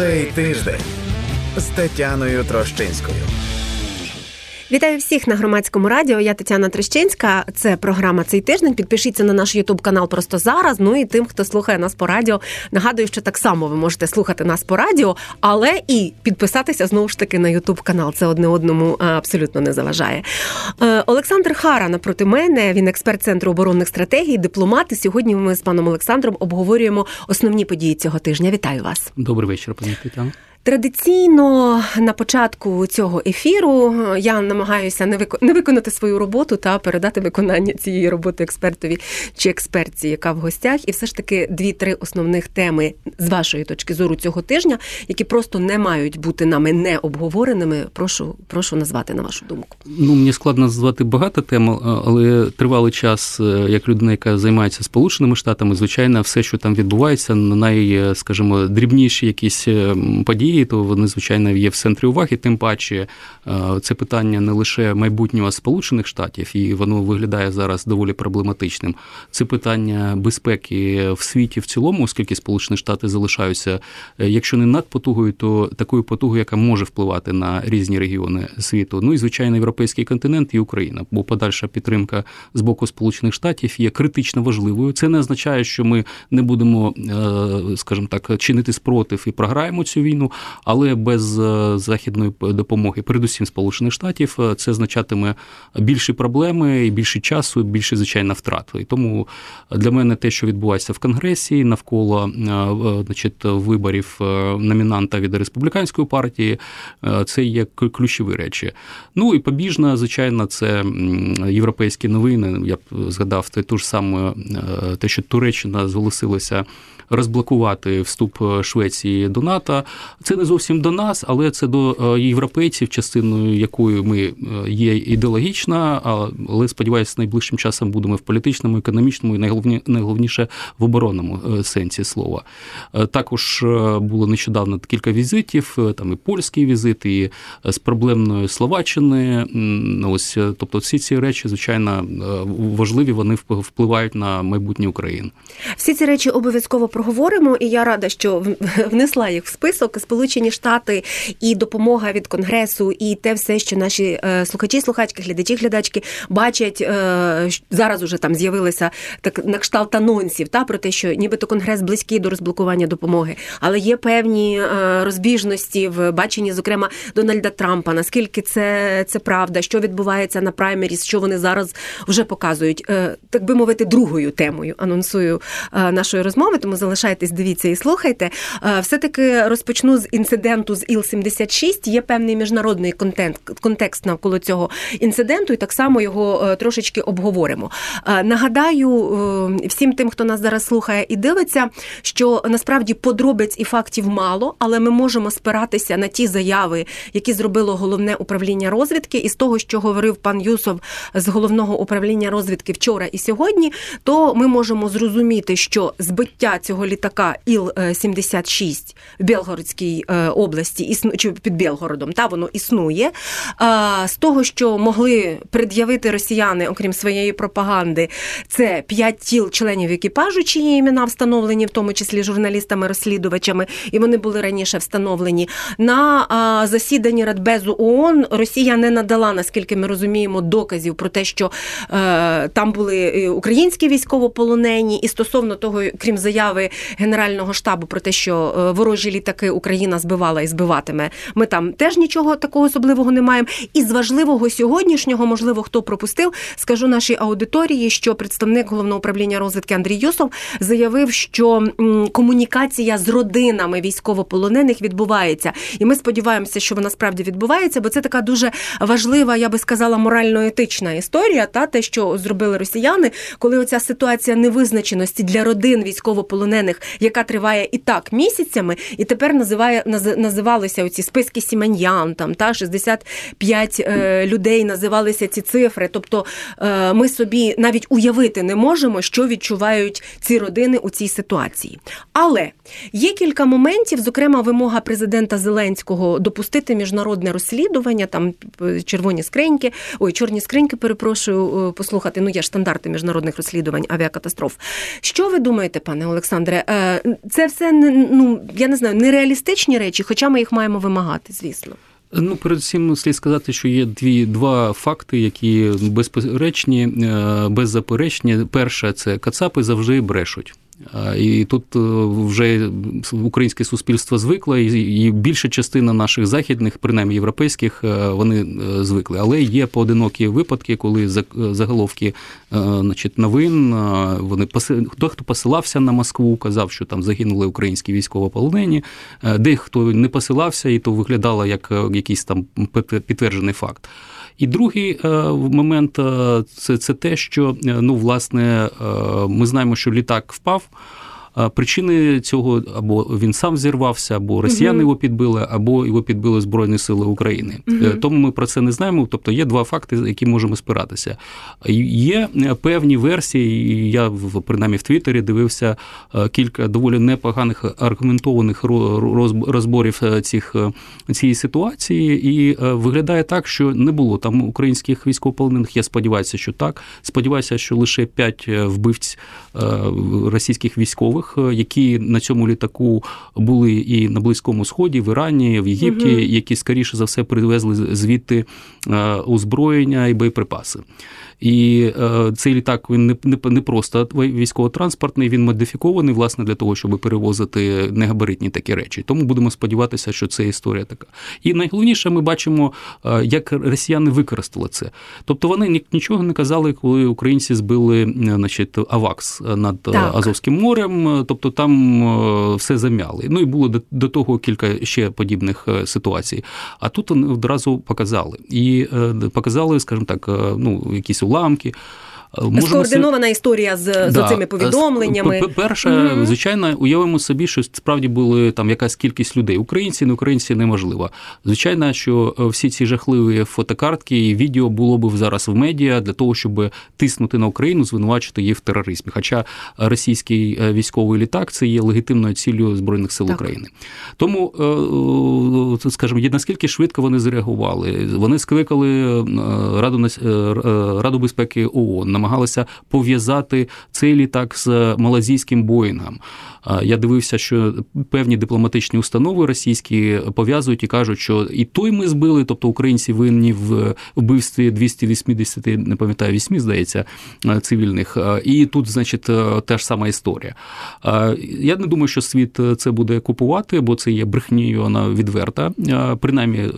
Цей тиждень з Тетяною Трощинською. Вітаю всіх на громадському радіо. Я Тетяна Трещинська. Це програма цей тиждень. Підпишіться на наш Ютуб канал просто зараз. Ну і тим, хто слухає нас по радіо. Нагадую, що так само ви можете слухати нас по радіо, але і підписатися знову ж таки на Ютуб канал. Це одне одному абсолютно не заважає. Е, Олександр Хара напроти мене. Він експерт центру оборонних стратегій, дипломат. І Сьогодні ми з паном Олександром обговорюємо основні події цього тижня. Вітаю вас. Добрий вечір, пані Тетяна. Традиційно на початку цього ефіру я намагаюся не не виконати свою роботу та передати виконання цієї роботи експертові чи експертці, яка в гостях, і все ж таки дві-три основних теми з вашої точки зору цього тижня, які просто не мають бути нами не обговореними. Прошу, прошу назвати на вашу думку. Ну мені складно назвати багато тем, але тривалий час, е, як людина, яка займається сполученими штатами, звичайно, все, що там відбувається, най, скажімо, дрібніші якісь е, події події, то вони звичайно є в центрі уваги. Тим паче е, це питання не лише майбутнього Сполучених Штатів, і воно виглядає зараз доволі проблематичним. Це питання безпеки в світі в цілому, оскільки Сполучені Штати залишаються, е, якщо не над потугою, то такою потугою, яка може впливати на різні регіони світу. Ну і звичайно, європейський континент і Україна, бо подальша підтримка з боку Сполучених Штатів є критично важливою. Це не означає, що ми не будемо, е, скажімо так, чинити спротив і програємо цю війну але без е, західної допомоги, передусім Сполучених Штатів, е, це означатиме більші проблеми і більше часу, більше звичайно втрат. І тому для мене те, що відбувається в Конгресі навколо е, значить, виборів номінанта від республіканської партії, це є ключові речі. Ну і побіжна, звичайно, це європейські новини. Я б згадав те ту ж саме те, що Туреччина зголосилася розблокувати вступ е, Швеції до НАТО. Це не зовсім до нас, але це до е, європейців, частиною якої ми е, є ідеологічна, але сподіваюся, найближчим часом будемо в політичному, економічному і найголовніше в оборонному сенсі слова. Також було нещодавно кілька візитів, там і польський візит, і з проблемної Словаччини. Ось тобто, всі ці речі, звичайно, важливі. Вони впливають на майбутнє України. Всі ці речі обов'язково проговоримо, і я рада, що внесла їх в список Сполучені Штати і допомога від Конгресу, і те все, що наші е, слухачі, слухачки, глядачі, глядачки бачать е, зараз. Уже там з'явилися так на кшталт анонсів, та про те, що нібито конгрес близький до розблокування допомоги, але є певні е, розбіжності в баченні, зокрема Дональда Трампа. Наскільки це це правда, що відбувається на праймеріс, що вони зараз вже показують, так би мовити, другою темою анонсую нашої розмови. Тому залишайтесь, дивіться і слухайте. Е, все-таки розпочну з інциденту з Іл-76. Є певний міжнародний контент, контекст навколо цього інциденту, і так само його е, трошечки обговоримо. Е, нагадаю всім тим, хто нас зараз слухає і дивиться, що насправді подробиць і фактів мало, але ми можемо спиратися на ті заяви, які зробило головне управління розвідки, і з того, що говорив пан Юсов з головного управління розвідки вчора і сьогодні, то ми можемо зрозуміти, що збиття цього цього літака Іл-76 в Білгородській е, області, чи під Білгородом, та воно існує. З того, що могли пред'явити росіяни, окрім своєї пропаганди, це п'ять тіл членів екіпажу, чиї імена встановлені, в тому числі журналістами-розслідувачами, і вони були раніше встановлені. На засіданні Радбезу ООН Росія не надала, наскільки ми розуміємо, доказів про те, що е, там були е, українські військовополонені, і стосовно того, крім заяви заяви Генерального штабу про те, що е, ворожі літаки Україна збивала і збиватиме. Ми там теж нічого такого особливого не маємо. І з важливого сьогоднішнього, можливо, хто пропустив, скажу нашій аудиторії, що представник головного управління розвідки Андрій Юсов заявив, що комунікація з родинами військовополонених відбувається, і ми сподіваємося, що вона справді відбувається, бо це така дуже важлива, я би сказала, морально-етична історія. Та те, що зробили росіяни, коли оця ситуація невизначеності для родин військовополонених полонених, яка триває і так місяцями, і тепер називає називалися оці списки Сіманьян, там та 65 е, людей називалися ці цифри. Тобто е, ми собі навіть уявити не можемо, що відчувають ці родини у цій ситуації. Але є кілька моментів, зокрема, вимога президента Зеленського допустити міжнародне розслідування, там е, червоні скриньки, ой, чорні скриньки, перепрошую, е, послухати. Ну є ж стандарти міжнародних розслідувань авіакатастроф. Що ви думаєте, пане Олександре? Олександре, е, це все ну я не знаю, нереалістичні речі, хоча ми їх маємо вимагати, звісно. Ну, перед всім слід сказати, що є дві два факти, які безперечні, е, беззаперечні. Перше, це кацапи завжди брешуть. І тут е, вже українське суспільство звикло, і більша частина наших західних, принаймні європейських, е, вони е, звикли. Але є поодинокі випадки, коли заголовки значить, новин вони хто хто посилався на Москву, казав, що там загинули українські військовополонені, дехто не посилався, і то виглядало як якийсь там підтверджений факт. І другий е, момент е, це це те, що е, ну, власне ми знаємо, що літак впав. Причини цього або він сам зірвався, або росіяни угу. його підбили, або його підбили Збройні Сили України. Угу. Тому ми про це не знаємо. Тобто є два факти, які можемо спиратися. Є певні версії, я принаймні в Твіттері дивився е, кілька доволі непоганих аргументованих розборів е, цих цієї ситуації, і виглядає так, що не було там українських військовополонених. Я сподіваюся, що так. Сподіваюся, що лише п'ять вбивць російських військових військових, е, які на цьому літаку були і на Близькому Сході, в Ірані, в Єгипті, угу. які скоріше за все привезли звідти е, озброєння і боєприпаси. І е, цей літак він не не, не просто військово-транспортний, він модифікований власне для того, щоб перевозити негабаритні такі речі. Тому будемо сподіватися, що це історія така. І найголовніше, ми бачимо, як росіяни використали це. Тобто вони нічого не казали, коли українці збили значить, Авакс над так. Азовським морем, тобто там е, все зам'яли. Ну і було до, того кілька ще подібних ситуацій. А тут вони одразу показали і показали, скажімо так, ну якісь уламки. Е, можемо Скоординована історія з, да. з цими повідомленнями. Перше, mm звичайно, уявимо собі, що справді були там якась кількість людей. Українці, не українці неможливо. Звичайно, що е, всі ці жахливі фотокартки і відео було б зараз в медіа для того, щоб тиснути на Україну, звинувачити її в тероризмі. Хоча російський е, військовий літак це є легітимною ціллю збройних сил так. України. Тому, скажімо, наскільки швидко вони зреагували, вони скликали Раду Раду безпеки ООН намагалися пов'язати цей літак з малазійським Боїнгом. Я дивився, що певні дипломатичні установи російські пов'язують і кажуть, що і той ми збили, тобто українці винні в вбивстві 280, не пам'ятаю, 8, здається, цивільних. І тут, значить, та ж сама історія. Я не думаю, що світ це буде купувати, бо це є брехнією, вона відверта. Принаймні,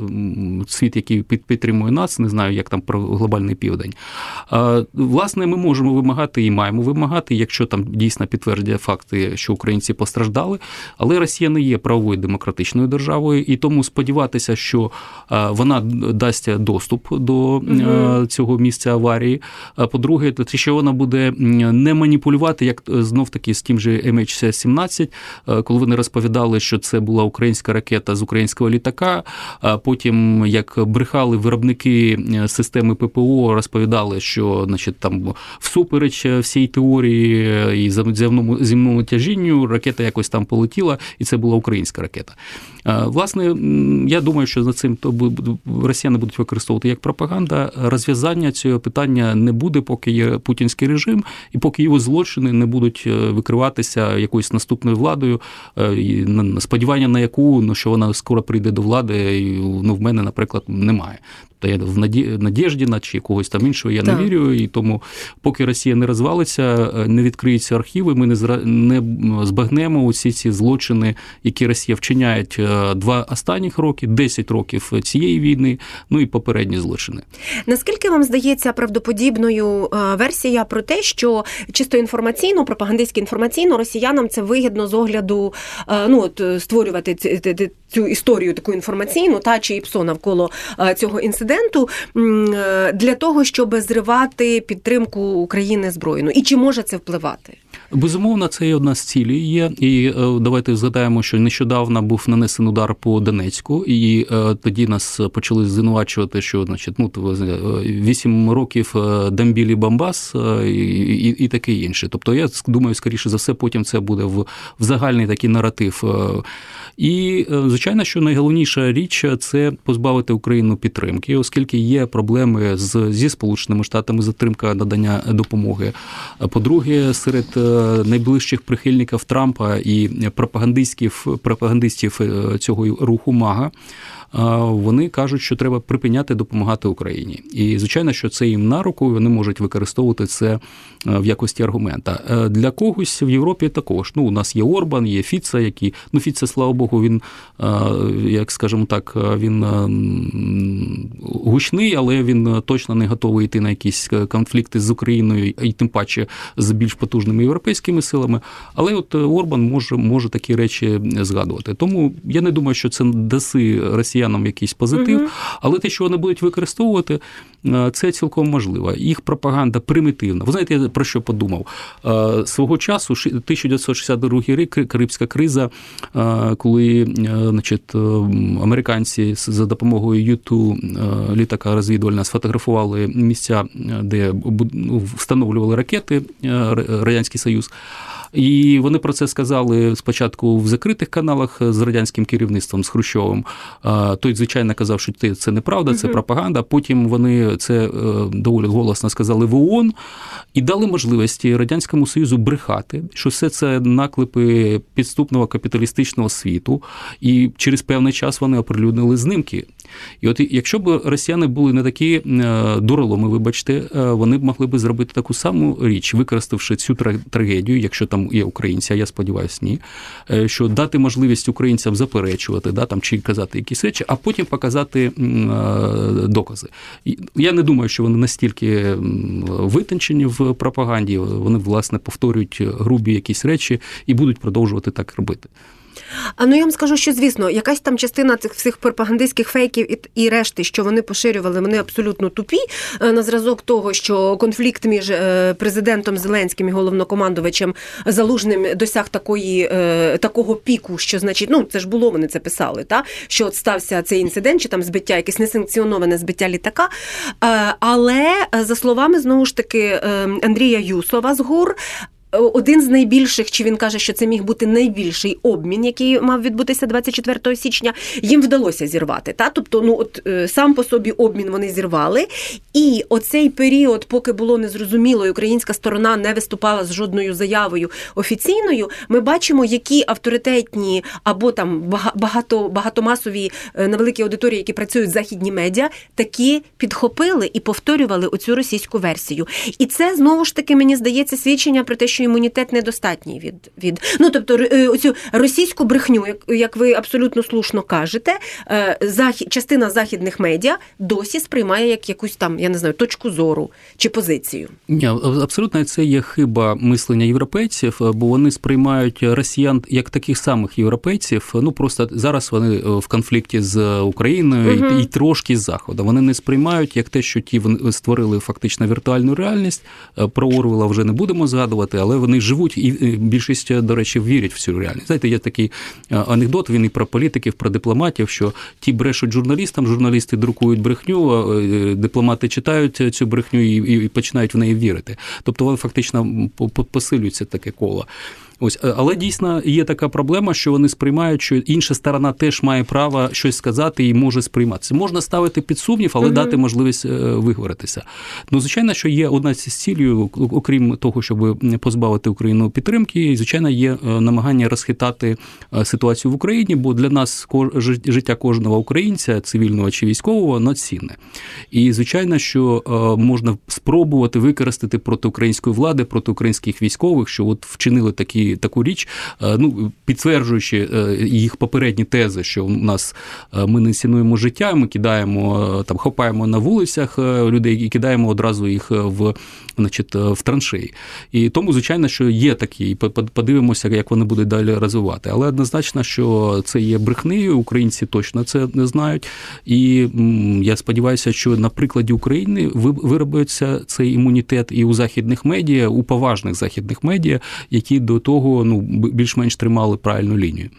світ, який підтримує нас, не знаю, як там про глобальний південь. Власне, ми можемо вимагати і маємо вимагати, якщо там дійсно підтвердять факти, що українці постраждали, але Росія не є правовою демократичною державою, і тому сподіватися, що вона дасть доступ до угу. цього місця аварії. По-друге, що вона буде не маніпулювати, як знов таки з тим же MH17, коли вони розповідали, що це була українська ракета з українського літака. А потім як брехали виробники системи ППО, розповідали, що значить там всупереч всій теорії і земному земному тяжінню ракета якось там полетіла, і це була українська ракета. Власне, я думаю, що за цим то росіяни будуть використовувати як пропаганда. Розв'язання цього питання не буде, поки є путінський режим, і поки його злочини не будуть е, викриватися якоюсь наступною владою. Е, сподівання на яку ну що вона скоро прийде до влади, ну в мене, наприклад, немає. Та я в надіжді на чи когось там іншого я так. не вірю. І тому, поки Росія не розвалиться, е, не відкриються архіви, ми не збагнемо усі ці злочини, які Росія вчиняє е, два останніх роки, 10 років цієї війни, ну і попередні злочини. Наскільки вам здається правдоподібною е, версія про те, що чисто інформаційно, пропагандистськи інформаційно росіянам це вигідно з огляду ну от створювати цю історію таку інформаційну та чи ІПСО навколо цього інциденту? е, для того, щоб зривати підтримку України збройну, і чи може це впливати? Безумовно, це і одна з цілей є. І е, давайте згадаємо, що нещодавно був нанесений удар по Донецьку, і е, тоді нас почали звинувачувати, що значить, ну вісім років Дамбілі Бамбас і, і і, таке інше. Тобто, я думаю, скоріше за все, потім це буде в, в загальний такий наратив. І звичайно, що найголовніша річ це позбавити Україну підтримки оскільки є проблеми з зі Сполученими Штатами затримка надання допомоги. По-друге, серед е, найближчих прихильників Трампа і пропагандистів пропагандистів цього руху Мага вони кажуть, що треба припиняти допомагати Україні. І звичайно, що це їм на руку, вони можуть використовувати це е, в якості аргумента. Е, для когось в Європі також. Ну, у нас є Орбан, є Фіца, які ну Фіца, слава Богу, він е, як скажемо так, він гучний, але він точно не готовий йти на якісь конфлікти з Україною і тим паче з більш потужними європейськими силами. Але от Орбан може може такі речі згадувати. Тому я не думаю, що це даси Росія росіянам якийсь позитив, угу. але те, що вони будуть використовувати, е, це цілком можливо. Їх пропаганда примітивна. Ви знаєте, я про що подумав? Е, свого часу, 1962 рік, Карибська криза, е, коли значить, американці за допомогою Юту літака розвідувальна сфотографували місця, де встановлювали ракети Радянський Союз. І вони про це сказали спочатку в закритих каналах з радянським керівництвом з Хрущовим. Той, звичайно, казав, що це неправда, це пропаганда. Потім вони це е, доволі голосно сказали в ООН і дали можливості радянському союзу брехати, що все це наклепи підступного капіталістичного світу, і через певний час вони оприлюднили знимки. І от якщо б росіяни були не такі е, дуроломи, вибачте, е, вони б могли б зробити таку саму річ, використавши цю трагедію, якщо там є українці, а я сподіваюся, ні, е, що дати можливість українцям заперечувати, да, там, чи казати якісь речі, а потім показати докази. Я не думаю, що вони настільки витончені в пропаганді, вони, власне, повторюють грубі якісь речі і будуть продовжувати так робити. А ну я вам скажу, що звісно, якась там частина цих всіх пропагандистських фейків і, і решти, що вони поширювали, вони абсолютно тупі е, на зразок того, що конфлікт між е, президентом Зеленським і головнокомандувачем Залужним досяг такої е, такого піку, що значить, ну це ж було, вони це писали, та що от стався цей інцидент, чи там збиття, якесь несанкціоноване збиття літака. Але за словами знову ж таки Андрія Юсова з ГУР, один з найбільших, чи він каже, що це міг бути найбільший обмін, який мав відбутися 24 січня. Їм вдалося зірвати. Та тобто, ну от е, сам по собі обмін вони зірвали. І оцей період, поки було незрозуміло, і українська сторона не виступала з жодною заявою офіційною. Ми бачимо, які авторитетні або там багато багатомасові е, на великій аудиторії, які працюють західні медіа, такі підхопили і повторювали оцю російську версію. І це знову ж таки мені здається свідчення про те, що що імунітет недостатній від від ну тобто е, оцю російську брехню, як як ви абсолютно слушно кажете, е, захід частина західних медіа досі сприймає як якусь там, я не знаю, точку зору чи позицію. Ні, абсолютно це є хиба мислення європейців, бо вони сприймають росіян як таких самих європейців. Ну просто зараз вони е, в конфлікті з Україною угу. і, і трошки з заходу. Вони не сприймають як те, що ті створили фактично віртуальну реальність. Про Орвела вже не будемо згадувати, але але вони живуть і більшість, до речі, вірять в цю реальність. Знаєте, є такий е, анекдот. Він і про політиків, про дипломатів, що ті брешуть журналістам, журналісти друкують брехню, е, дипломати читають цю брехню і починають в неї вірити. Тобто, вони фактично посилюється таке коло. Ось, е, але дійсно є така проблема, що вони сприймають, що інша сторона теж має право щось сказати і може сприйматися. Можна ставити під сумнів, але угу. дати можливість е, виговоритися. Ну, звичайно, що є одна з цілею, окрім того, щоб позбавити Україну підтримки, і звичайно, є е, намагання розхитати ситуацію в Україні, бо для нас життя кожного українця, цивільного чи військового, націнне. І звичайно, що можна спробувати використати проти української влади, проти українських військових, що от вчинили такі таку річ, е, ну підтверджуючи е, їх попередні тези, що у нас е, ми не цінуємо життя, ми кидаємо там, хопаємо на вулицях людей і кидаємо одразу їх в значить, в траншеї. І тому, звичайно, що є такі, подивимося, як вони будуть далі розвивати. Але однозначно, що це є брехнею, українці точно це не знають. І я сподіваюся, що на прикладі України виробиться цей імунітет і у західних медіа, у поважних західних медіа, які до того ну більш-менш тримали правильну лінію.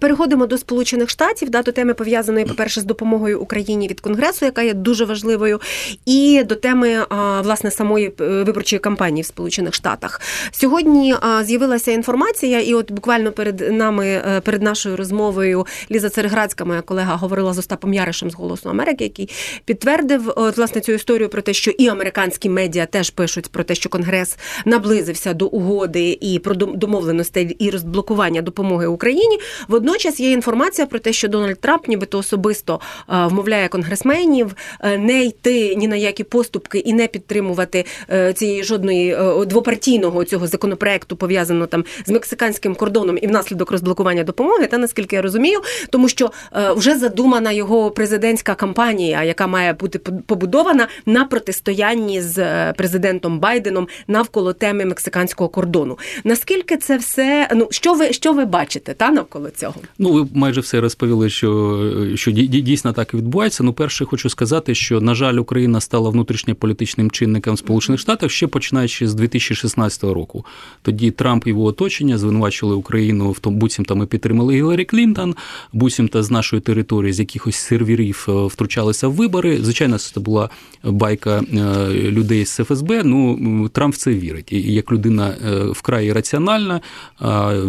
Переходимо до Сполучених Штатів, да, до теми пов'язаної, по-перше, з допомогою Україні від Конгресу, яка є дуже важливою, і до теми власне самої е, виборчої кампанії в Сполучених Штатах. Сьогодні з'явилася інформація, і от буквально перед нами, е, перед нашою розмовою, Ліза Цереградська, моя колега, говорила з Остапом Яришем з Голосу Америки, який підтвердив от, власне цю історію про те, що і американські медіа теж пишуть про те, що Конгрес наблизився до угоди і про домовленостей і розблокування допомоги Україні. Водночас є інформація про те, що Дональд Трамп, нібито особисто е, вмовляє конгресменів е, не йти ні на які поступки і не підтримувати е, цієї жодної двопартійного цього законопроекту, пов'язаного там з мексиканським кордоном і внаслідок розблокування допомоги. Та наскільки я розумію, тому що вже задумана його президентська кампанія, яка має бути побудована на протистоянні з президентом Байденом навколо теми мексиканського кордону. Наскільки це все ну що ви що ви бачите та навколо цього? Ну ви майже все розповіли, що що дійсно так і відбувається. Ну, перше, хочу сказати, що на жаль, Україна стала внутрішньополітичним чинником Сполучених Штатах ще починаючи з 2016 року. Тоді Трамп і його оточення звинувачили Україну в тому, буцімто ми підтримали Гіларі Клінтон, буцімто з нашої території, з якихось серверів е, втручалися в вибори. Звичайно, це була байка е, людей з ФСБ. Ну Трамп в це вірить. І як людина е, вкрай раціональна,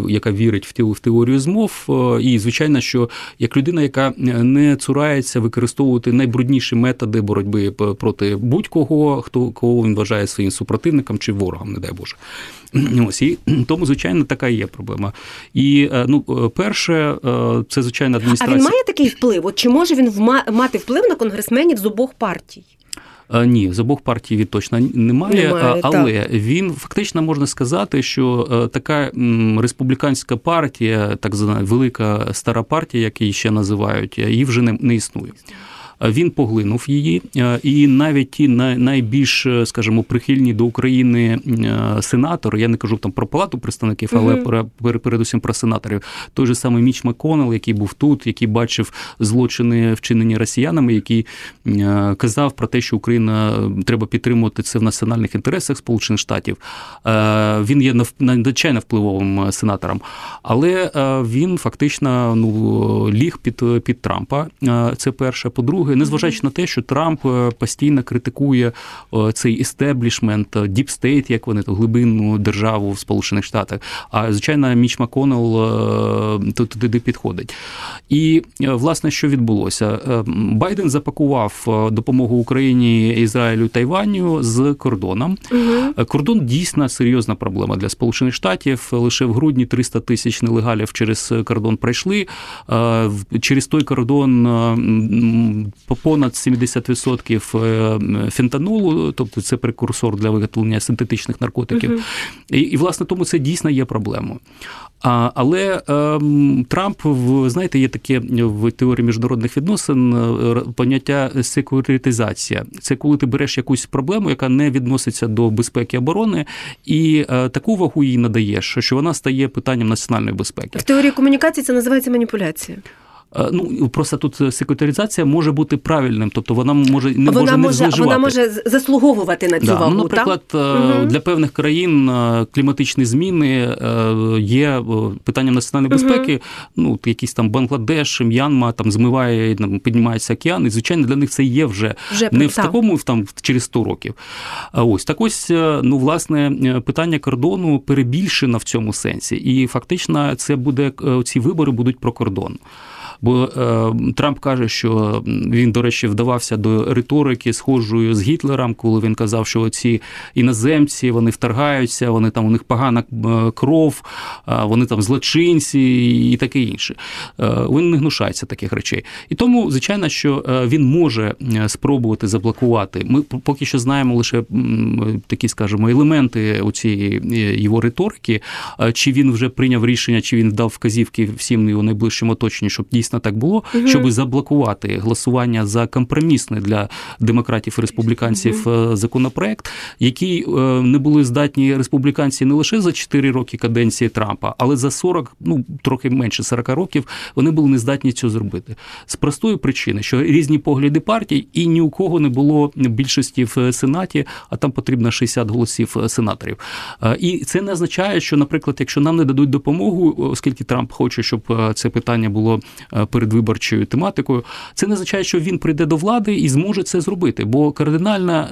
яка вірить в теорію змов, і звичайно, що як людина, яка не цурається використовувати найбрудніші методи боротьби проти будь-кого, хто кого він вважає своїм супротивником чи ворогом, не дай Боже. Ось і тому, звичайно, така є проблема. І ну, перше, це звичайно адміністрація. А він має такий вплив? От чи може він мати вплив на конгресменів з обох партій? Ні, з обох партій він точно немає, немає але так. він фактично можна сказати, що е, така республіканська партія, так звана велика стара партія, як її ще називають, її вже не, не існує він поглинув її, е, і навіть ті найбільш, е, скажімо, прихильні до України е, сенатори, я не кажу там про палату представників, але угу. передусім про сенаторів. Той же самий Міч Маконел, який був тут, який бачив злочини, вчинені росіянами, який казав про те, що Україна треба підтримувати це в національних інтересах Сполучених Штатів. Він є надзвичайно впливовим сенатором, але він фактично ну ліг під під Трампа. Це перше. По-друге друге, незважаючи на те, що Трамп е, постійно критикує е, цей істеблішмент, deep state, як вони то глибинну державу в Сполучених Штатах. А звичайно, Міч Маконел е, туди підходить. І власне, що відбулося? Байден запакував допомогу Україні, Ізраїлю Тайваню з кордоном. Угу. Кордон дійсно серйозна проблема для Сполучених Штатів. Лише в грудні 300 тисяч нелегалів через кордон пройшли. Через той кордон понад 70% е, фентанолу, тобто це прекурсор для виготовлення синтетичних наркотиків. uh І, і, власне, тому це дійсно є проблемою. А, Але е, Трамп, знаєте, є таке в теорії міжнародних відносин е, поняття секуритизація. Це коли ти береш якусь проблему, яка не відноситься до безпеки оборони, і е, таку вагу їй надаєш, що вона стає питанням національної безпеки. В теорії комунікації це називається маніпуляція. Е, ну просто тут секретаризація може бути правильним, тобто вона може не вона може, не вона може заслуговувати на цю да. вагу. Ну, Наприклад, так? Е, для певних країн е, кліматичні зміни є питанням національної безпеки. Угу. Ну якийсь там Бангладеш, М'янма там змиває, там піднімається океан, і звичайно для них це є вже, вже не в такому там через 100 років. А ось так ось ну власне питання кордону перебільшено в цьому сенсі, і фактично це буде ці вибори будуть про кордон. Бо е, Трамп каже, що він, до речі, вдавався до риторики, схожою з Гітлером, коли він казав, що ці іноземці вони вторгаються, вони там у них погана е, кров, вони там злочинці і таке інше. Е, він не гнушається таких речей. І тому, звичайно, що е, він може спробувати заблокувати. Ми поки що знаємо лише такі, скажімо, елементи у цієї його риторики, чи він вже прийняв рішення, чи він дав вказівки всім його найближчим оточенню, щоб дійсно дійсно так було, угу. щоб заблокувати голосування за компромісний для демократів і республіканців угу. законопроект, який не були здатні республіканці не лише за 4 роки каденції Трампа, але за 40, ну трохи менше 40 років, вони були не здатні цього зробити з простої причини, що різні погляди партій, і ні у кого не було більшості в сенаті, а там потрібно 60 голосів сенаторів. І це не означає, що, наприклад, якщо нам не дадуть допомогу, оскільки Трамп хоче, щоб це питання було передвиборчою тематикою, це не означає, що він прийде до влади і зможе це зробити, бо кардинальна,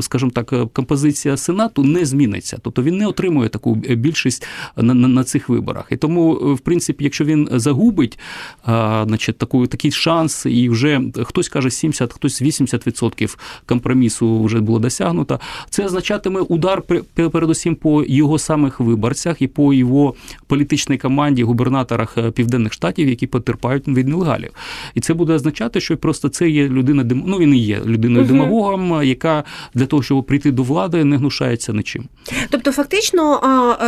скажімо так, композиція сенату не зміниться, тобто він не отримує таку більшість на, на, на цих виборах. І тому, в принципі, якщо він загубить, значить, таку такий шанс, і вже хтось каже 70, хтось 80% компромісу вже було досягнуто. Це означатиме удар передусім по його самих виборцях і по його політичній команді, губернаторах е, південних штатів, які потерпають від нелегалів. І це буде означати, що просто це є людина ну він і є людиною демагогом, яка для того, щоб прийти до влади, не гнушається нічим. Тобто, фактично,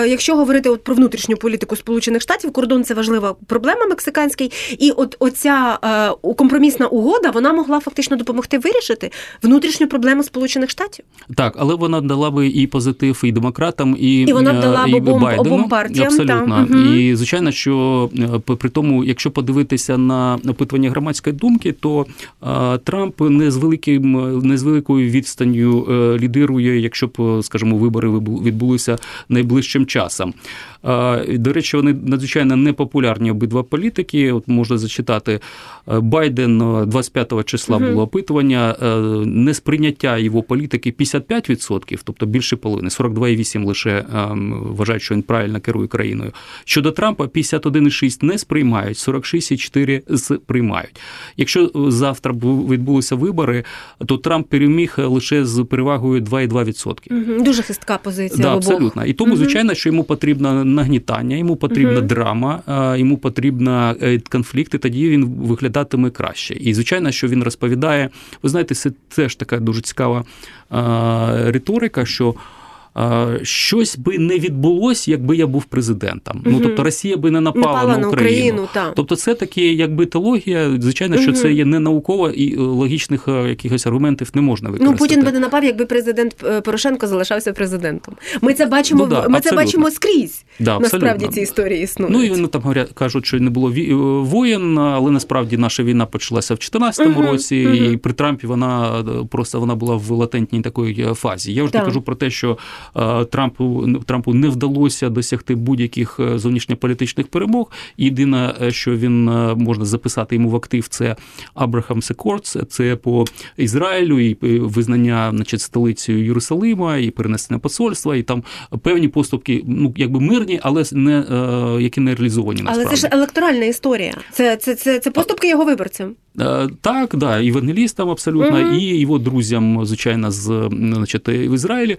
якщо говорити от про внутрішню політику Сполучених Штатів, кордон це важлива проблема мексиканський, і от оця е, компромісна угода вона могла фактично допомогти вирішити внутрішню проблему Сполучених Штатів. Так, але вона дала би і позитив і демократам, і і вона дала і обом, обом партіям. Абсолютно. Та. І звичайно, що е, при тому, якщо подивитися на опитування громадської думки, то Трамп не з великим не з великою відстанню е, лідирує, якщо б, скажімо, вибори відбулися найближчим часом. До речі, вони надзвичайно непопулярні обидва політики. От можна зачитати е, Байден 25 числа було опитування, е, несприйняття його політики 55%, тобто більше половини, 42,8% лише е, вважають, що він правильно керує країною. Щодо Трампа 51,6% не сприймають, 46,4% сприймають. Якщо завтра відбулися вибори, то Трамп переміг лише з перевагою 2,2%. Дуже хистка позиція. Да, абсолютно. І тому, звичайно, що йому потрібно нагнітання, йому потрібна драма, йому потрібна е, конфлікт, і тоді він виглядатиме краще. І звичайно, що він розповідає, ви знаєте, це теж така дуже цікава риторика, що щось би не відбулося, якби я був президентом. Угу. Ну тобто Росія би не напала, напала на Україну. Україну тобто, це таке, якби теологія. Звичайно, що угу. це є не наукова і логічних е, якихось аргументів не можна використати. Ну Путін би не напав, якби президент е, Порошенко залишався президентом. Ми це бачимо. Ну, да, ми абсолютно. це бачимо скрізь. Да, насправді ці історії існують. Ну і вони там говорять, кажуть, що не було е, воєн, але насправді наша війна почалася в 2014 угу. році, угу. і при Трампі вона просто вона була в латентній такої фазі. Я вже не кажу про те, що Е, Трампу Трампу не вдалося досягти будь-яких е, зовнішньополітичних перемог. Єдине, е, що він можна записати йому в актив, це Абрахам Секордс, це по Ізраїлю і визнання, значить, столицею Єрусалима, і перенесення посольства, і там певні поступки, ну якби мирні, але не які не реалізовані. Насправді. Але це ж електоральна історія. Це це, це, це поступки його виборцям. Так, да, евангелістам абсолютно, угу. і його друзям, звичайно, з значить, в Ізраїлі.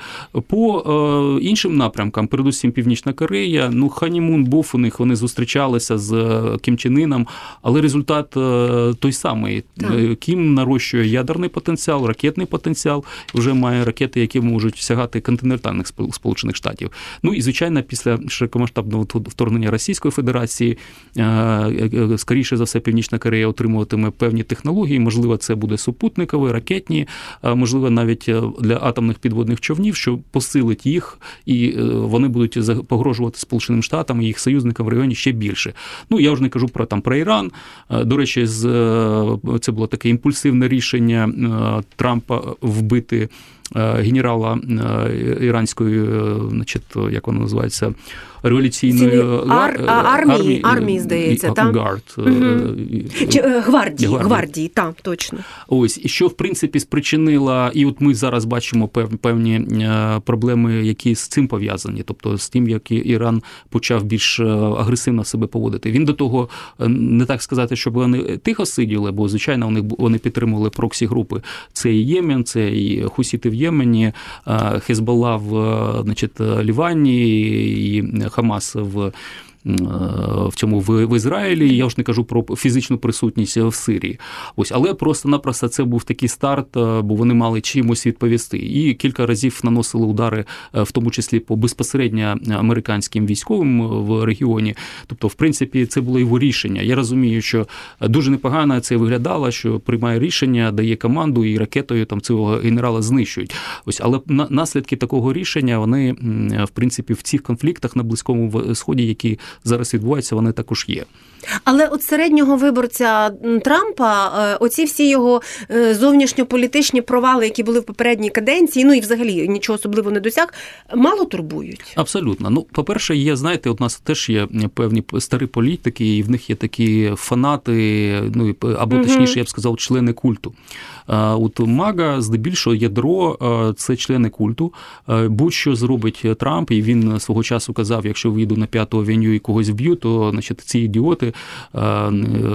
По е, іншим напрямкам, передусім Північна Корея, ну ханімун був у них, вони зустрічалися з е, Кім Чен Іном, але результат е, той самий. Так. Кім нарощує ядерний потенціал, ракетний потенціал, вже має ракети, які можуть сягати континентальних Сполучених Штатів. Ну і звичайно, після широкомасштабного вторгнення Російської Федерації, скоріше за все, Північна Корея отримуватиме певні технології. Можливо, це буде супутникові, ракетні, можливо, навіть для атомних підводних човнів, що посилить їх, і е, вони будуть погрожувати Сполученим Штатам і їх союзникам в районі ще більше. Ну я вже не кажу про там про Іран. Е, до речі, з е, це було таке імпульсивне рішення Трампа вбити. Генерала іранської, значить, як воно називається, революційної Ар, армії, армії, армії, здається, там Гард. Угу. Чи, гвардії, гвардії, гвардії, так, точно. Ось, і що, в принципі, спричинила, і от ми зараз бачимо певні проблеми, які з цим пов'язані, тобто з тим, як Іран почав більш агресивно себе поводити. Він до того, не так сказати, щоб вони тихо сиділи, бо, звичайно, вони вони підтримували проксі групи. Це і Ємен, це і Хусіти в Ємені, Хезбалла в значить, Лівані, і Хамас в в цьому в Ізраїлі. Я вже не кажу про фізичну присутність в Сирії. Ось, але просто-напросто це був такий старт, бо вони мали чимось відповісти. І кілька разів наносили удари, в тому числі по безпосередньо американським військовим в регіоні. Тобто, в принципі, це було його рішення. Я розумію, що дуже непогано це виглядало, що приймає рішення, дає команду і ракетою там цього генерала знищують. Ось, але наслідки такого рішення вони в принципі в цих конфліктах на близькому сході, які зараз відбуваються, вони також є. Але от середнього виборця Трампа, е, оці всі його е, зовнішньополітичні провали, які були в попередній каденції, ну і взагалі нічого особливо не досяг, мало турбують. Абсолютно. Ну, по-перше, є, знаєте, у нас теж є певні старі політики, і в них є такі фанати, ну або точніше, я б сказав, члени культу. От Мага, здебільшого, ядро це члени культу. Будь-що зробить Трамп, і він свого часу казав: якщо вийду на п'яту авеню і когось вб'ю, то значить ці ідіоти,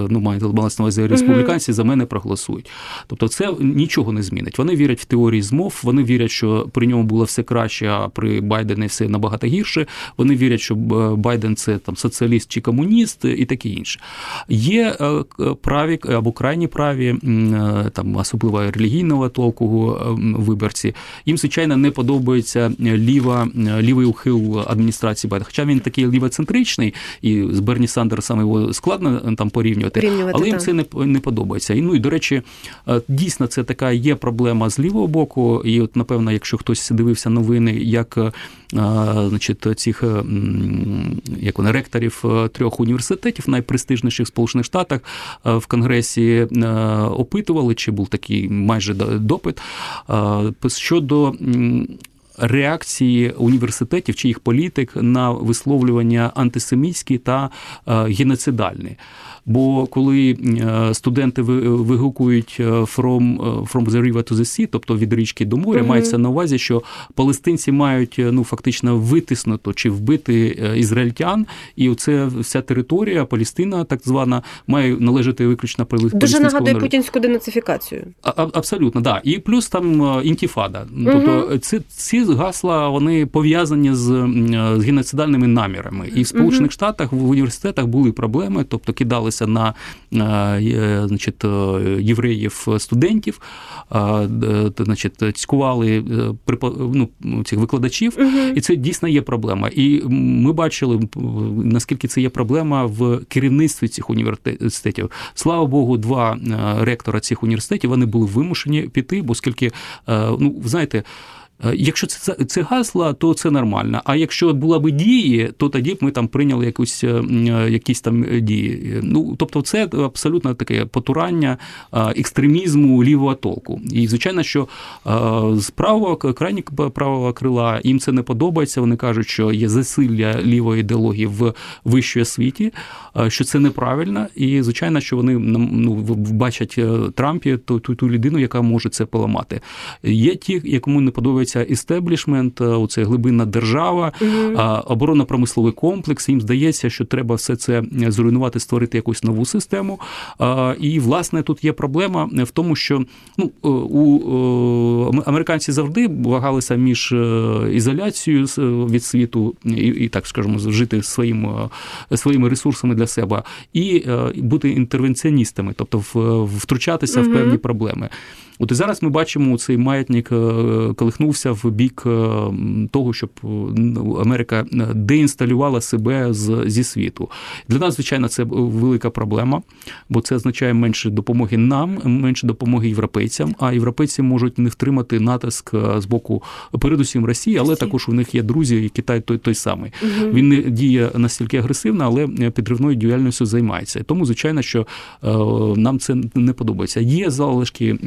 ну мають на увазі республіканці, за мене проголосують. Тобто, це нічого не змінить. Вони вірять в теорії змов, вони вірять, що при ньому було все краще, а при Байдені все набагато гірше. Вони вірять, що Байден це там соціаліст чи комуніст і таке інше. Є е, праві або крайні праві, е, там особливо релігійного толку е, виборці. Їм, звичайно, не подобається ліва, лівий ухил адміністрації Байдена. Хоча він такий лівоцентричний, і з Берні Сандерсом його складно там порівнювати, порівнювати але їм так. це не не подобається. І ну і до речі, дійсно це така є проблема з лівого боку. І, от, напевно, якщо хтось дивився новини, як значить, цих як вони, ректорів трьох університетів, найпрестижніших в Сполучених Штатах в Конгресі опитували, чи був такий майже допит щодо. Реакції університетів чи їх політик на висловлювання антисемітські та геноцидальні. Бо коли е, студенти вигукують е, from е, from the river to the sea, тобто від річки до моря, mm-hmm. мається на увазі, що палестинці мають ну фактично витиснуто чи вбити ізраїльтян, і оце вся територія Палестина, так звана, має належати виключно палестинському Дуже нагадує народу. путінську денацифікацію. А, абсолютно, да. І плюс там інтіфада. Mm-hmm. Тобто ці, ці гасла вони пов'язані з, з геноцидальними намірами. І в Сполучених mm-hmm. Штатах в університетах були проблеми, тобто кидалися накинулися на е, значить, е, євреїв студентів, значить, цькували е, ну, цих викладачів, угу. і це дійсно є проблема. І ми бачили, наскільки це є проблема в керівництві цих університетів. Слава Богу, два ректора цих університетів вони були вимушені піти, бо оскільки, ну, знаєте. Е, якщо це це гасла, то це нормально. А якщо була б дії, то тоді б ми там прийняли якусь, е, е, якісь там дії. Ну тобто, це абсолютно таке потурання екстремізму лівого толку. І звичайно, що з правого крайні правого крила їм це не подобається. Вони кажуть, що є засилля лівої ідеології в вищій освіті, що це неправильно, і звичайно, що вони ну, бачать Трампі ту, ту, ту людину, яка може це поламати. Є ті, якому не подобається створюється істеблішмент, оце глибинна держава, mm оборонно-промисловий комплекс. Їм здається, що треба все це зруйнувати, створити якусь нову систему. І власне тут є проблема в тому, що ну у американці завжди вагалися між е, ізоляцією від світу і, і так скажемо, жити своїм своїми ресурсами для себе і е, бути інтервенціоністами, тобто втручатися mm в певні проблеми. От і зараз ми бачимо, цей маятник е, колихнувся в бік е, того, щоб ну, Америка е, деінсталювала себе з, зі світу. Для нас, звичайно, це велика проблема, бо це означає менше допомоги нам, менше допомоги європейцям. А європейці можуть не втримати натиск з боку, передусім Росії, але також у них є друзі, і Китай той той самий. Угу. Він не діє настільки агресивно, але підривною діяльністю займається. Тому, звичайно, що нам це не подобається. Є залишки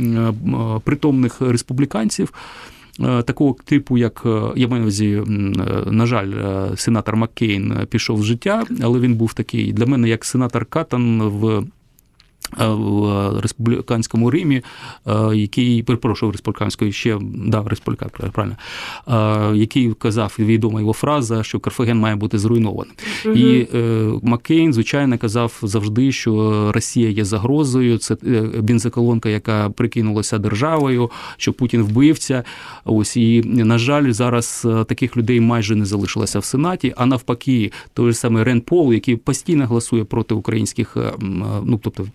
притомних республіканців. Е, такого типу, як е, я маю увазі, е, на жаль, сенатор Маккейн пішов з життя, але він був такий для мене як сенатор Катан в в республіканському Римі, який перепрошую в республіканської ще да, республіка, правильно, який казав відома його фраза, що Карфаген має бути зруйнованим. Угу. І Маккейн, звичайно, казав завжди, що Росія є загрозою. Це бензоколонка, яка прикинулася державою, що Путін вбивця. Ось і на жаль, зараз таких людей майже не залишилося в Сенаті. А навпаки, той же самий Рен Пол, який постійно голосує проти українських, ну тобто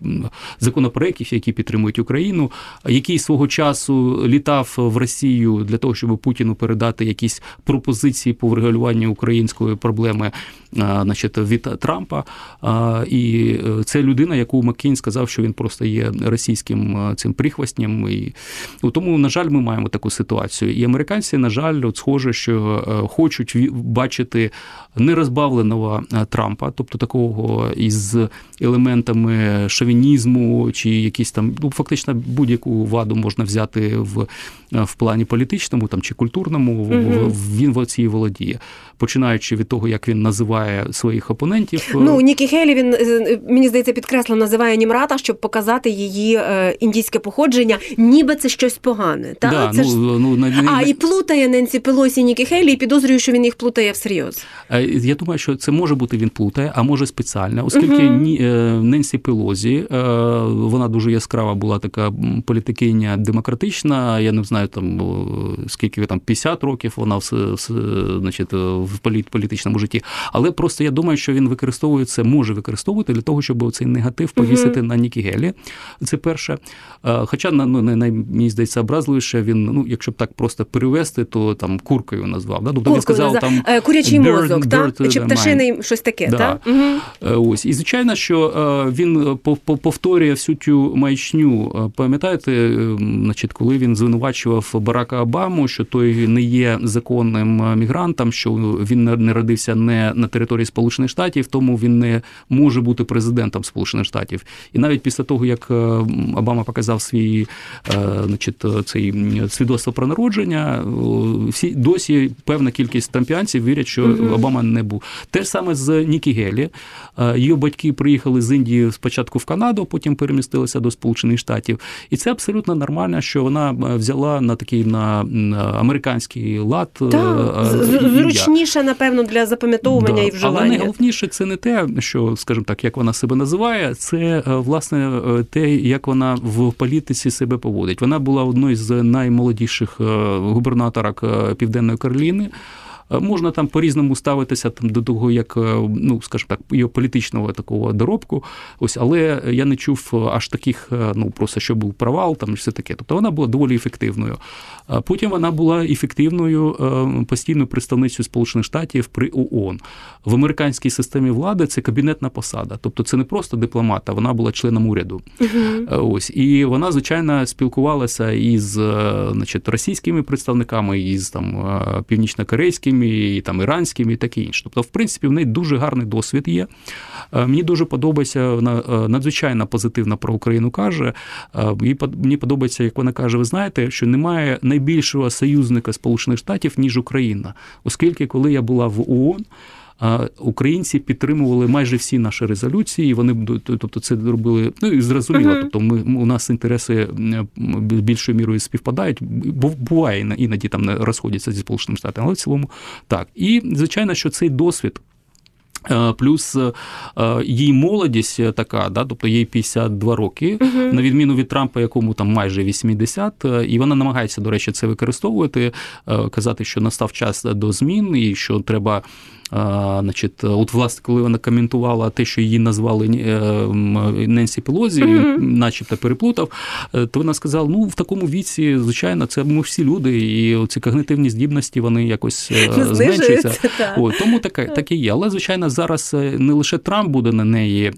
законопроєктів, які підтримують Україну, який свого часу літав в Росію для того, щоб Путіну передати якісь пропозиції по врегулюванню української проблеми, значить, від Трампа. І це людина, яку Маккейн сказав, що він просто є російським цим прихвостням. І тому, на жаль, ми маємо таку ситуацію. І американці, на жаль, от схоже, що хочуть бачити нерозбавленого Трампа, тобто такого із елементами шовінізму чи якісь там, ну фактично будь-яку ваду можна взяти в в плані політичному там чи культурному. Угу. Він в цій володіє, починаючи від того, як він називає своїх опонентів. Ну Нікі Хелі він е, мені здається підкреслено називає Німрата, щоб показати її е, індійське походження, ніби це щось погане. Та? Да, це ну, ж... ну, на... А і плутає Ненсі Пелосі Нікі Хелі, і підозрюю, що він їх плутає всерйоз. Я думаю, що це може бути він плутає, а може спеціально, оскільки угу. Ненсі Пелозі, вона дуже яскрава була така політикиня демократична. Я не знаю там скільки там 50 років вона в, значить, в політичному житті. Але просто я думаю, що він використовує це, може використовувати для того, щоб цей негатив повісити угу. на Нікі Гелі. Це перше. Хоча ну, мені здається образливіше, він, ну, якщо б так просто перевести, то там куркою назвав. Да? Тобто він сказав там е, курячий bird, мозок, bird, та? чи пташиний щось таке. Да. Та? Угу. Ось. І звичайно, що він повторює всю цю маячню. Пам'ятаєте, значить, коли він звинувачував Барака Обаму, що той не є законним мігрантом, що він не родився не на території Сполучених Штатів, тому він не може бути президентом Сполучених Штатів. І навіть після того, як Обама показав свій значить, цей свідоцтво про народження, всі досі певна кількість тампіанців вірять, що угу. Обама не був. Те ж саме з Нікі Гелі. Її батьки приїхали з Індії спочатку в Канаду, потім перемістилися до Сполучених Штатів. І це абсолютно нормально, що вона взяла на такий на американський лад. Так, Зручніше, напевно, для запам'ятовування да. і вживання. Але найголовніше це не те, що, скажімо так, як вона себе називає, це власне те, як вона в політиці себе поводить. Вона була одною з наймолодіших губернаторок Південної Кароліни. Е, можна там по-різному ставитися там до того, як е, ну скажімо так, його політичного такого доробку. Ось, але я не чув аж таких, е, ну просто що був провал, там все таке. Тобто вона була доволі ефективною. Потім вона була ефективною постійною представницею Сполучених Штатів при ООН. В американській системі влади це кабінетна посада. Тобто це не просто дипломата, вона була членом уряду. Uh-huh. Ось і вона, звичайно, спілкувалася із значить, російськими представниками, із там північно-корейськими і там іранськими, і таке інше. Тобто, в принципі, в неї дуже гарний досвід є. Е, мені дуже подобається, вона е, надзвичайно позитивно про Україну каже. Е, мені подобається, як вона каже: ви знаєте, що немає найбільшого союзника Сполучених Штатів ніж Україна, оскільки, коли я була в ООН. Українці підтримували майже всі наші резолюції. Вони тобто це робили ну і зрозуміло. Uh-huh. Тобто, ми у нас інтереси більшою мірою співпадають, бо буває іноді там розходяться зі сполученими штатами, але в цілому так. І звичайно, що цей досвід. Е, плюс їй її молодість така, да, тобто їй 52 роки, uh-huh. на відміну від Трампа, якому там майже 80, е, і вона намагається, до речі, це використовувати, казати, що настав час до змін, і що треба Значить, от, власне, коли вона коментувала те, що її назвали е, Ненсі Пелозі, mm-hmm. начебто переплутав, е, то вона сказала: ну в такому віці, звичайно, це ми всі люди, і ці когнитивні здібності вони якось е, зменшуються. О, тому таке таке є. Але звичайно, зараз не лише Трамп буде на неї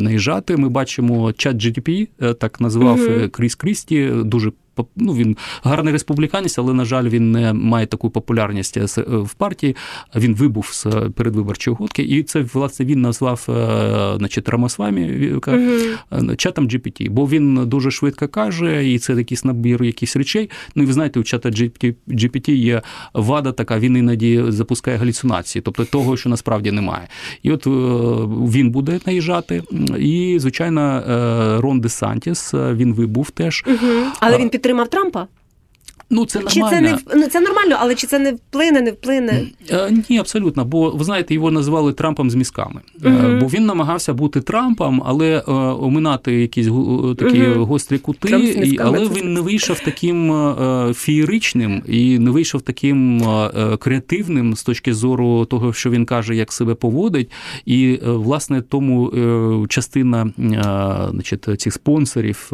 наїжджати. Ми бачимо чат GDP, так назвав mm-hmm. Кріс Крісті, дуже ну, він гарний республіканець, але, на жаль, він не має таку популярність в партії. Він вибув з передвиборчої гонки, і це, власне, він назвав значить, Рамасвамі чатом GPT, бо він дуже швидко каже, і це якийсь набір якихось речей. Ну і ви знаєте, у чата GPT є вада така, він іноді запускає галюцинації, тобто того, що насправді немає. І от він буде наїжджати, і, звичайно, Рон Де Сантіс, він вибув теж. Угу. Але він підтримав Трампа. Ну, це нормально. Чи це не ну, це нормально, але чи це не вплине, не вплине? Е, ні, абсолютно. Бо ви знаєте, його називали Трампом з мізками. Uh-huh. Бо він намагався бути Трампом, але е, оминати якісь такі uh-huh. гострі кути, і, але він не вийшов таким фієричним і не вийшов таким креативним з точки зору того, що він каже, як себе поводить. І власне тому частина значить, цих спонсорів,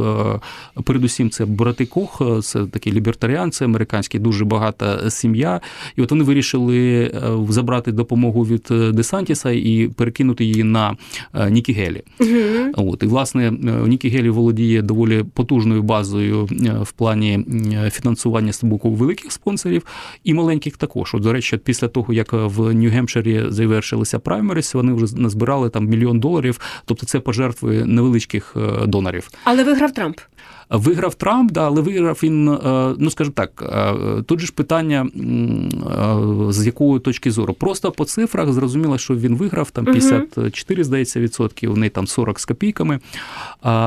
передусім, це брати Кох, це такий лібертаріан це американський дуже багата сім'я. І от вони вирішили е, забрати допомогу від е, Десантіса і перекинути її на е, Нікі Гелі. Угу. От і власне Нікі Гелі володіє доволі потужною базою в плані фінансування з боку великих спонсорів і маленьких також. От, до речі, після того як в Нью-Гемпширі завершилися праймеріс, вони вже назбирали там мільйон доларів, тобто це пожертви невеличких донорів. Але виграв Трамп. Виграв Трамп, да, але виграв він, е, ну скажімо так, е, тут же ж питання е, з якої точки зору. Просто по цифрах зрозуміло, що він виграв там 54, здається, відсотків, вони там 40 з копійками.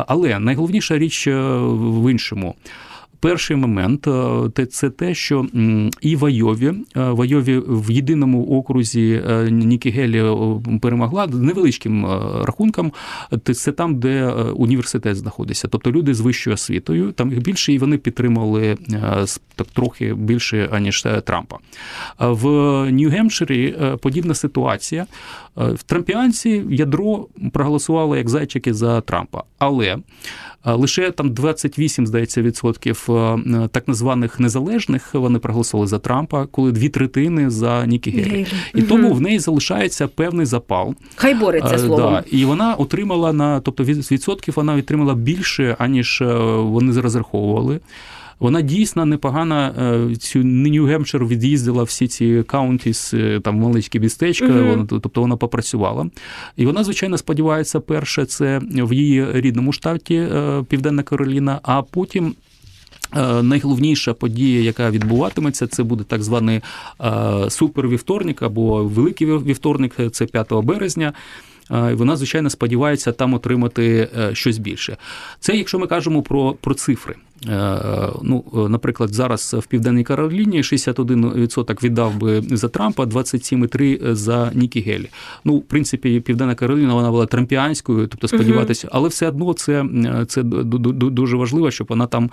Але найголовніша річ в іншому. Перший момент е, це те, що і в Айові, е, в Айові в єдиному окрузі е, Нікі Гелі перемогла невеличким рахунком. Це там, де університет знаходиться. Тобто люди з вищою освітою, там їх більше, і вони підтримали так трохи більше аніж Трампа. В Нью-Гемпширі подібна ситуація. Трампіанське ядро проголосувало як зайчики за Трампа, але лише там 28, здається, відсотків так названих незалежних вони проголосували за Трампа, коли дві третини за Нікі Гелі. І угу. тому в неї залишається певний запал. Хай бореться словом. Да. І вона отримала на тобто від відсотків вона отримала більше аніж вони розраховували. Вона дійсно непогана е, цю Нью-Гемпшир від'їздила всі ці counties, е, там маленькі містечка, mm-hmm. вона, тобто вона попрацювала. І вона, звичайно, сподівається, перше, це в її рідному штаті е, Південна Кароліна, а потім. Найголовніша подія, яка відбуватиметься, це буде так званий супервівторник або великий вівторник, це 5 березня вона, звичайно, сподівається там отримати е, щось більше. Це якщо ми кажемо про про цифри. Е, е, ну, Наприклад, зараз в Південній Кароліні 61% віддав би за Трампа, 27,3% за Нікі Гелі. Ну, в принципі, Південна Кароліна вона була трампіанською, тобто сподіватися, але все одно це, це дуже важливо, щоб вона там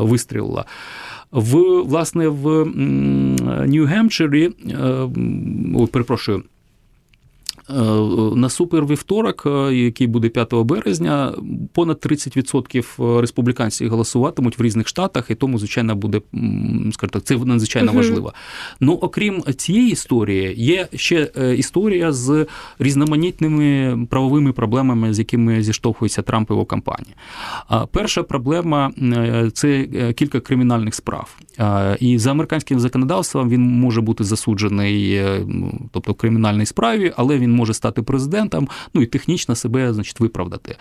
вистрілила. В власне в Нью-Гемпширі, перепрошую. Е, на супервівторок, е, який буде 5 березня, понад 30% республіканців голосуватимуть в різних штатах, і тому, звичайно, буде скажімо так, це надзвичайно важливо. Ну, окрім цієї історії, є ще е, історія з різноманітними правовими проблемами, з якими зіштовхується Трамп і його кампанія. Перша проблема це кілька кримінальних справ. І за американським законодавством він може бути засуджений, тобто в кримінальній справі, але він може стати президентом, ну і технічно себе значить, виправдати.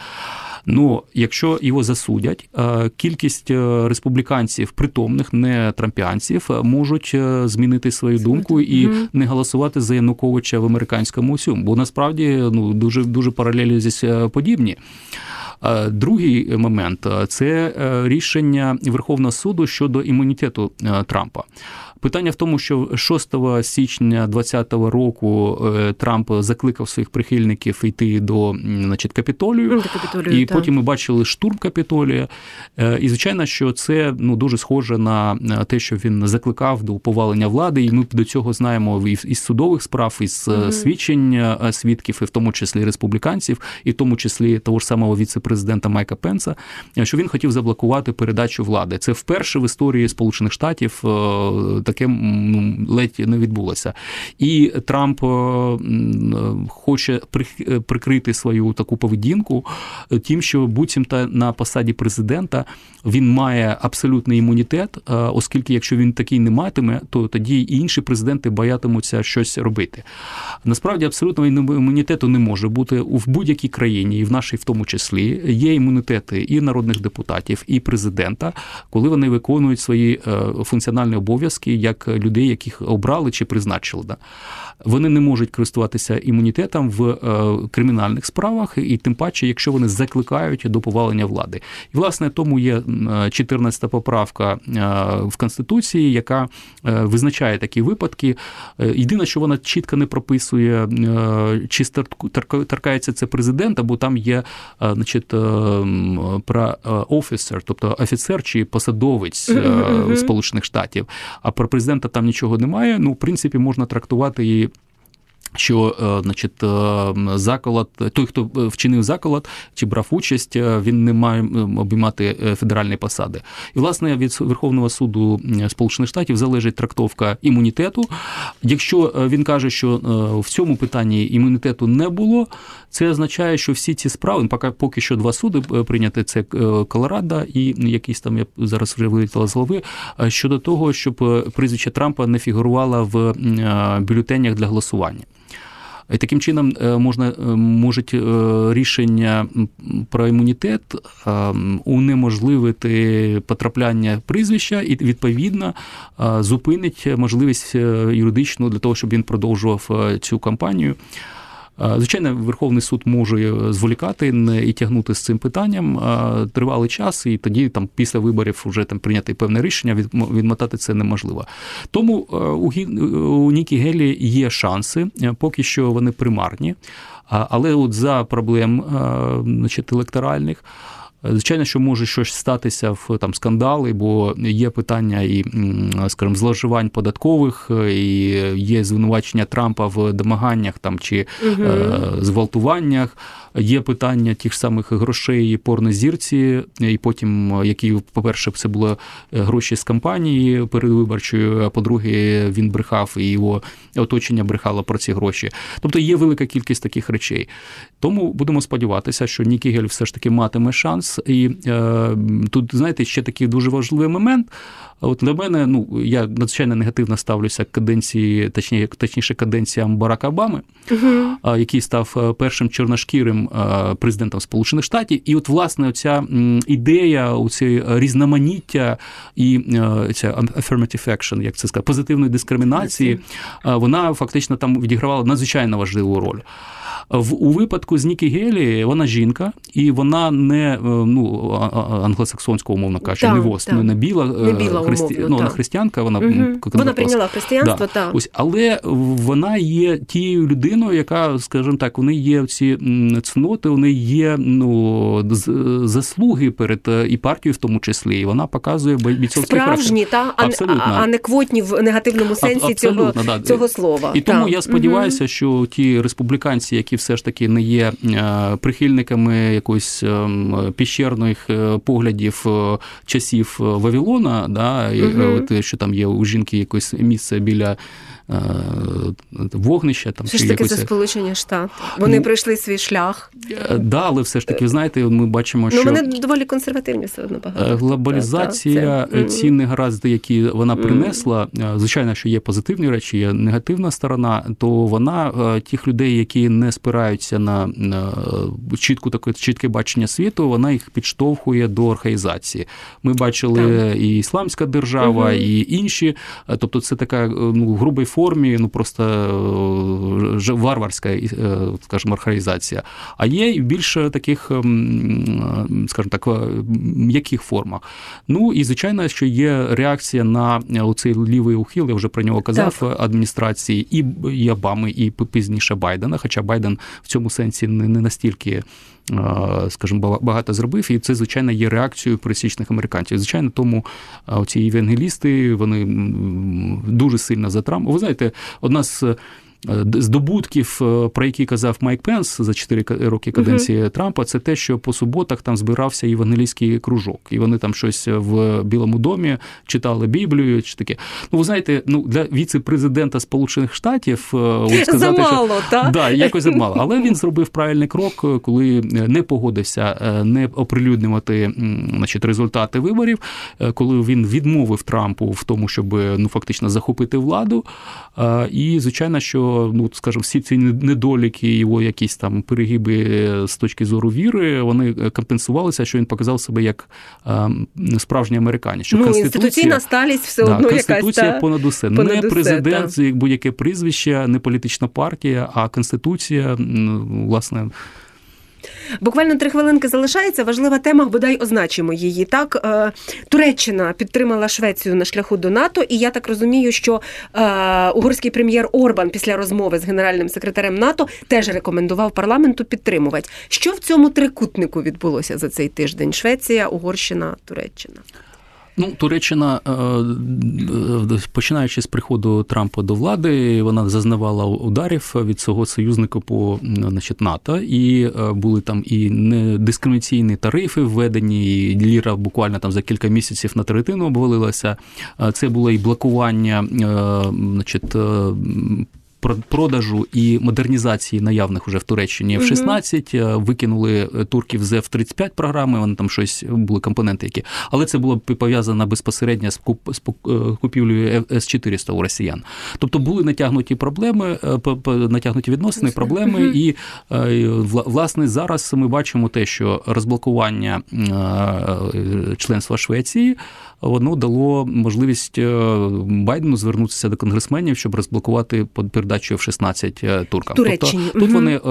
Ну, якщо його засудять, е, кількість е, республіканців притомних, не трампіанців, е, можуть змінити свою думку і не голосувати за Януковича в американському усьому, бо насправді ну дуже дуже паралелі здесь подібні. Другий момент це рішення Верховного суду щодо імунітету Трампа. Питання в тому, що 6 січня 2020 року е, Трамп закликав своїх прихильників йти до значить, капітолію, до капітолію і так. потім ми бачили штурм капітолія. Е, і звичайно, що це ну дуже схоже на те, що він закликав до повалення влади, і ми до цього знаємо із судових справ, із угу. свідчень свідків, і в тому числі республіканців, і в тому числі того ж самого віце-президента Майка Пенса, що він хотів заблокувати передачу влади. Це вперше в історії Сполучених Штатів таке ну, ледь не відбулося. І Трамп хоче прикрити свою таку поведінку тим, що буцімто на посаді президента він має абсолютний імунітет, оскільки якщо він такий не матиме, то тоді і інші президенти боятимуться щось робити. Насправді абсолютного імунітету не може бути в будь-якій країні, і в нашій в тому числі є імунітети і народних депутатів, і президента, коли вони виконують свої е, функціональні обов'язки як людей, яких обрали чи призначили. Вони не можуть користуватися імунітетом в е, кримінальних справах, і тим паче, якщо вони закликають до повалення влади. І власне тому є 14-та поправка е, в конституції, яка визначає такі випадки. Єдине, що вона чітко не прописує, чи торкається це президента, бо там є значить, про офісер, тобто офіцер чи посадовець. Сполучених Штатів. А про президента там нічого немає. Ну, в принципі, можна трактувати і що, е, значить, е, заколот, той, хто вчинив заколот чи брав участь, е, він не має обіймати федеральні посади. І власне від Верховного суду Сполучених Штатів залежить трактовка імунітету. Якщо він каже, що в цьому питанні імунітету не було, це означає, що всі ці справи поки поки що два суди прийняти це Колорадо і якийсь там я зараз вже вилетіла з голови щодо того, щоб прізвище Трампа не фігурувало в бюлетенях для голосування. І Таким чином е, можна е, можуть е, рішення про імунітет унеможливити потрапляння прізвища і відповідно зупинить можливість юридичну для того, щоб він продовжував цю кампанію. Звичайно, Верховний суд може зволікати і тягнути з цим питанням тривалий час, і тоді там після виборів вже там прийняти певне рішення, відмотати це неможливо. Тому у Нікі Гелі є шанси, поки що вони примарні, але от за проблем значить, електоральних. Звичайно, що може щось статися в там скандали, бо є питання і, скажімо, зловживань податкових, і є звинувачення Трампа в домаганнях там чи угу. е, зґвалтуваннях. Є питання тих самих грошей порнозірці, і потім, які, по-перше, це були гроші з кампанії передвиборчої, а по-друге, він брехав і його оточення брехало про ці гроші. Тобто є велика кількість таких речей. Тому будемо сподіватися, що Нікі Гель все ж таки матиме шанс. І е, тут, знаєте, ще такий дуже важливий момент. От для мене, ну я надзвичайно негативно ставлюся каденції, точніше, точніше каденціям Барака Обами, uh-huh. який став е, першим чорношкірим е, президентом Сполучених Штатів. І от власне оця ідея, оці різноманіття і е, ця affirmative action, як це сказати, позитивної дискримінації, вона фактично там відігравала надзвичайно важливу роль. В у випадку з Нікі Гелі вона жінка, і вона не е, ну англосаксонського, умовно кажучи, так, не воз, так. не біла, не біла христи... умовно, ну, вона християнка, вона угу. вона прийняла християнство, да. так. Ось, але вона є тією людиною, яка, скажімо так, вони є ці цноти, вони є ну заслуги перед е, і партією, в тому числі, і вона показує бійцовський справжні, та а, а не квотні в негативному сенсі цього, да. цього слова. І тому я сподіваюся, угу. що ті республіканці, які все ж таки не є е, прихильниками якоїсь ем, піщерних е, поглядів е, часів Вавилона, да, угу. от, що там є у жінки якесь місце біля Е, вогнища. Там, Все ж таки це Сполучені Штати. Вони ну, пройшли свій шлях. Е, да, але все ж таки, знаєте, ми бачимо, ну, що Ну, вони доволі консервативні все одно багато. Е, глобалізація, та, ці негаразди, які вона принесла, звичайно, що є позитивні речі, є негативна сторона, то вона тих людей, які не спираються на чітку таке чітке бачення світу, вона їх підштовхує до архаїзації. Ми бачили так. і Ісламська держава, угу. і інші. Тобто, це така ну, грубий формі, ну просто е, варварська, е, скажімо, архаїзація. А є і більше таких, ем, скажімо так, м'яких формах. Ну і звичайно, що є реакція на оцей лівий ухил, я вже про нього казав так. адміністрації і, і Обами, і пізніше Байдена. Хоча Байден в цьому сенсі не настільки. Е, скажімо, багато зробив, і це, звичайно, є реакцією пересічних американців. Звичайно, тому ці євангелісти вони дуже сильно за Трампа. Ви знаєте, одна з здобутків, про які казав Майк Пенс за 4 роки каденції uh Трампа, це те, що по суботах там збирався євангелійський кружок, і вони там щось в Білому домі читали Біблію чи таке. Ну, ви знаєте, ну для віце-президента Сполучених Штатів сказати, замало, що так? Да, якось замало. Але він зробив правильний крок, коли не погодився не оприлюднювати значить, результати виборів, коли він відмовив Трампу в тому, щоб ну фактично захопити владу. І звичайно, що ну скажімо, всі ці недоліки, його якісь там перегиби з точки зору віри, вони компенсувалися, що він показав себе як справжній американець. Що ну, інституційна сталість все да, одно конституція якась, понад усе. Понад не усе, президент, будь-яке прізвище, не політична партія, а конституція, власне. Буквально три хвилинки залишається. Важлива тема, бодай означимо її. Так, е, Туреччина підтримала Швецію на шляху до НАТО, і я так розумію, що е, угорський прем'єр Орбан після розмови з генеральним секретарем НАТО теж рекомендував парламенту підтримувати. Що в цьому трикутнику відбулося за цей тиждень? Швеція, Угорщина, Туреччина. Ну, Туреччина, е, е, починаючи з приходу Трампа до влади, вона зазнавала ударів від свого союзника по значить, НАТО, і е, були там і недискримінаційні тарифи введені, і ліра буквально там за кілька місяців на третину обвалилася. Це було і блокування значить, продажу і модернізації наявних уже в Туреччині F-16, е, викинули е, турків з F-35 програми, вони там щось були компоненти, які. Але це було пов'язано безпосередньо з е, купівлею С-400 у росіян. Тобто були натягнуті проблеми, натягнуті відносини, проблеми, і власне зараз ми бачимо те, що розблокування членства Швеції воно дало можливість Байдену звернутися до конгресменів, щоб розблокувати передачу F-16 е, туркам. Туреччині. Тобто тут вони е,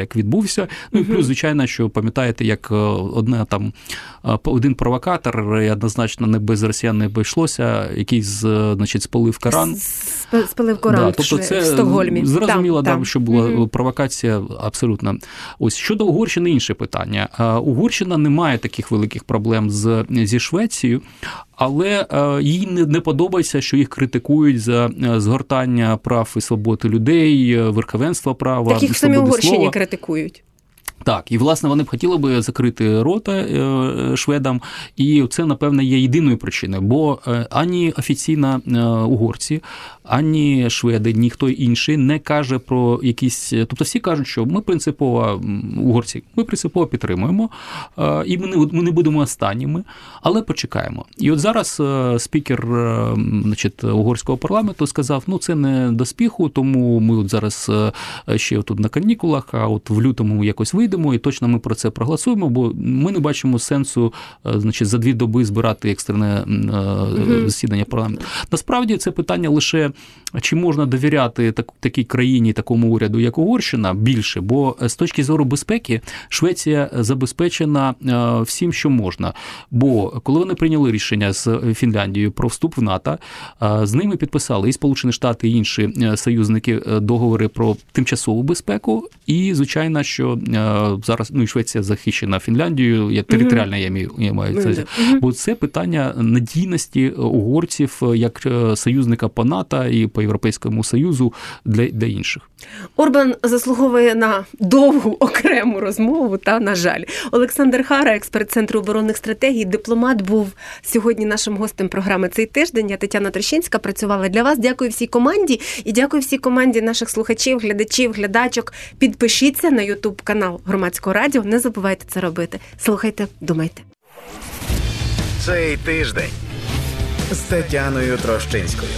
е, відбувся. Ну і плюс, звичайно, що пам'ятаєте, як одне там один провокатор і однозначно не без росіян не обійшлося, який значить спалив Коран. Спалив Коран да, тобто це в Стокгольмі. Зрозуміло, да, що була угу. провокація абсолютно. Ось щодо Угорщини, інше питання. Угорщина не має таких великих проблем з зі Швецією але е, їй не подобається, що їх критикують за е, згортання прав і свободи людей, е, верховенства права. Так їх самі Угорщині критикують. Так, і власне вони б хотіли би закрити рота шведам, і це, напевне, є єдиною причиною, бо ані офіційна угорці, ані шведи, ніхто інший не каже про якісь. Тобто всі кажуть, що ми принципово угорці, ми принципово підтримуємо, і ми не, ми не будемо останніми, але почекаємо. І от зараз е, спікер е, значить, угорського парламенту сказав: ну це не до спіху, тому ми от зараз е, ще тут на канікулах, а от в лютому якось вийдемо, і точно ми про це проголосуємо, бо ми не бачимо сенсу, значить, за дві доби збирати екстрене засідання парламенту. Насправді це питання лише чи можна довіряти так, такій країні, такому уряду, як Угорщина, більше? Бо з точки зору безпеки Швеція забезпечена е, всім, що можна. Бо коли вони прийняли рішення з Фінляндією про вступ в НАТО, е, з ними підписали і Сполучені Штати, і інші е, союзники договори про тимчасову безпеку. І звичайно, що зараз ну і Швеція захищена Фінляндією, я територіально я я маю це. Бо це питання надійності угорців як союзника по НАТО і по Європейському Союзу для, для інших. Орбан заслуговує на довгу окрему розмову. Та на жаль, Олександр Хара, експерт центру оборонних стратегій, дипломат, був сьогодні нашим гостем програми цей тиждень. Я Тетяна Трещинська працювала для вас. Дякую всій команді і дякую всій команді наших слухачів, глядачів, глядачок. Підпишіться на Ютуб канал Громадського радіо. Не забувайте це робити. Слухайте, думайте. Цей тиждень з Тетяною Трощинською.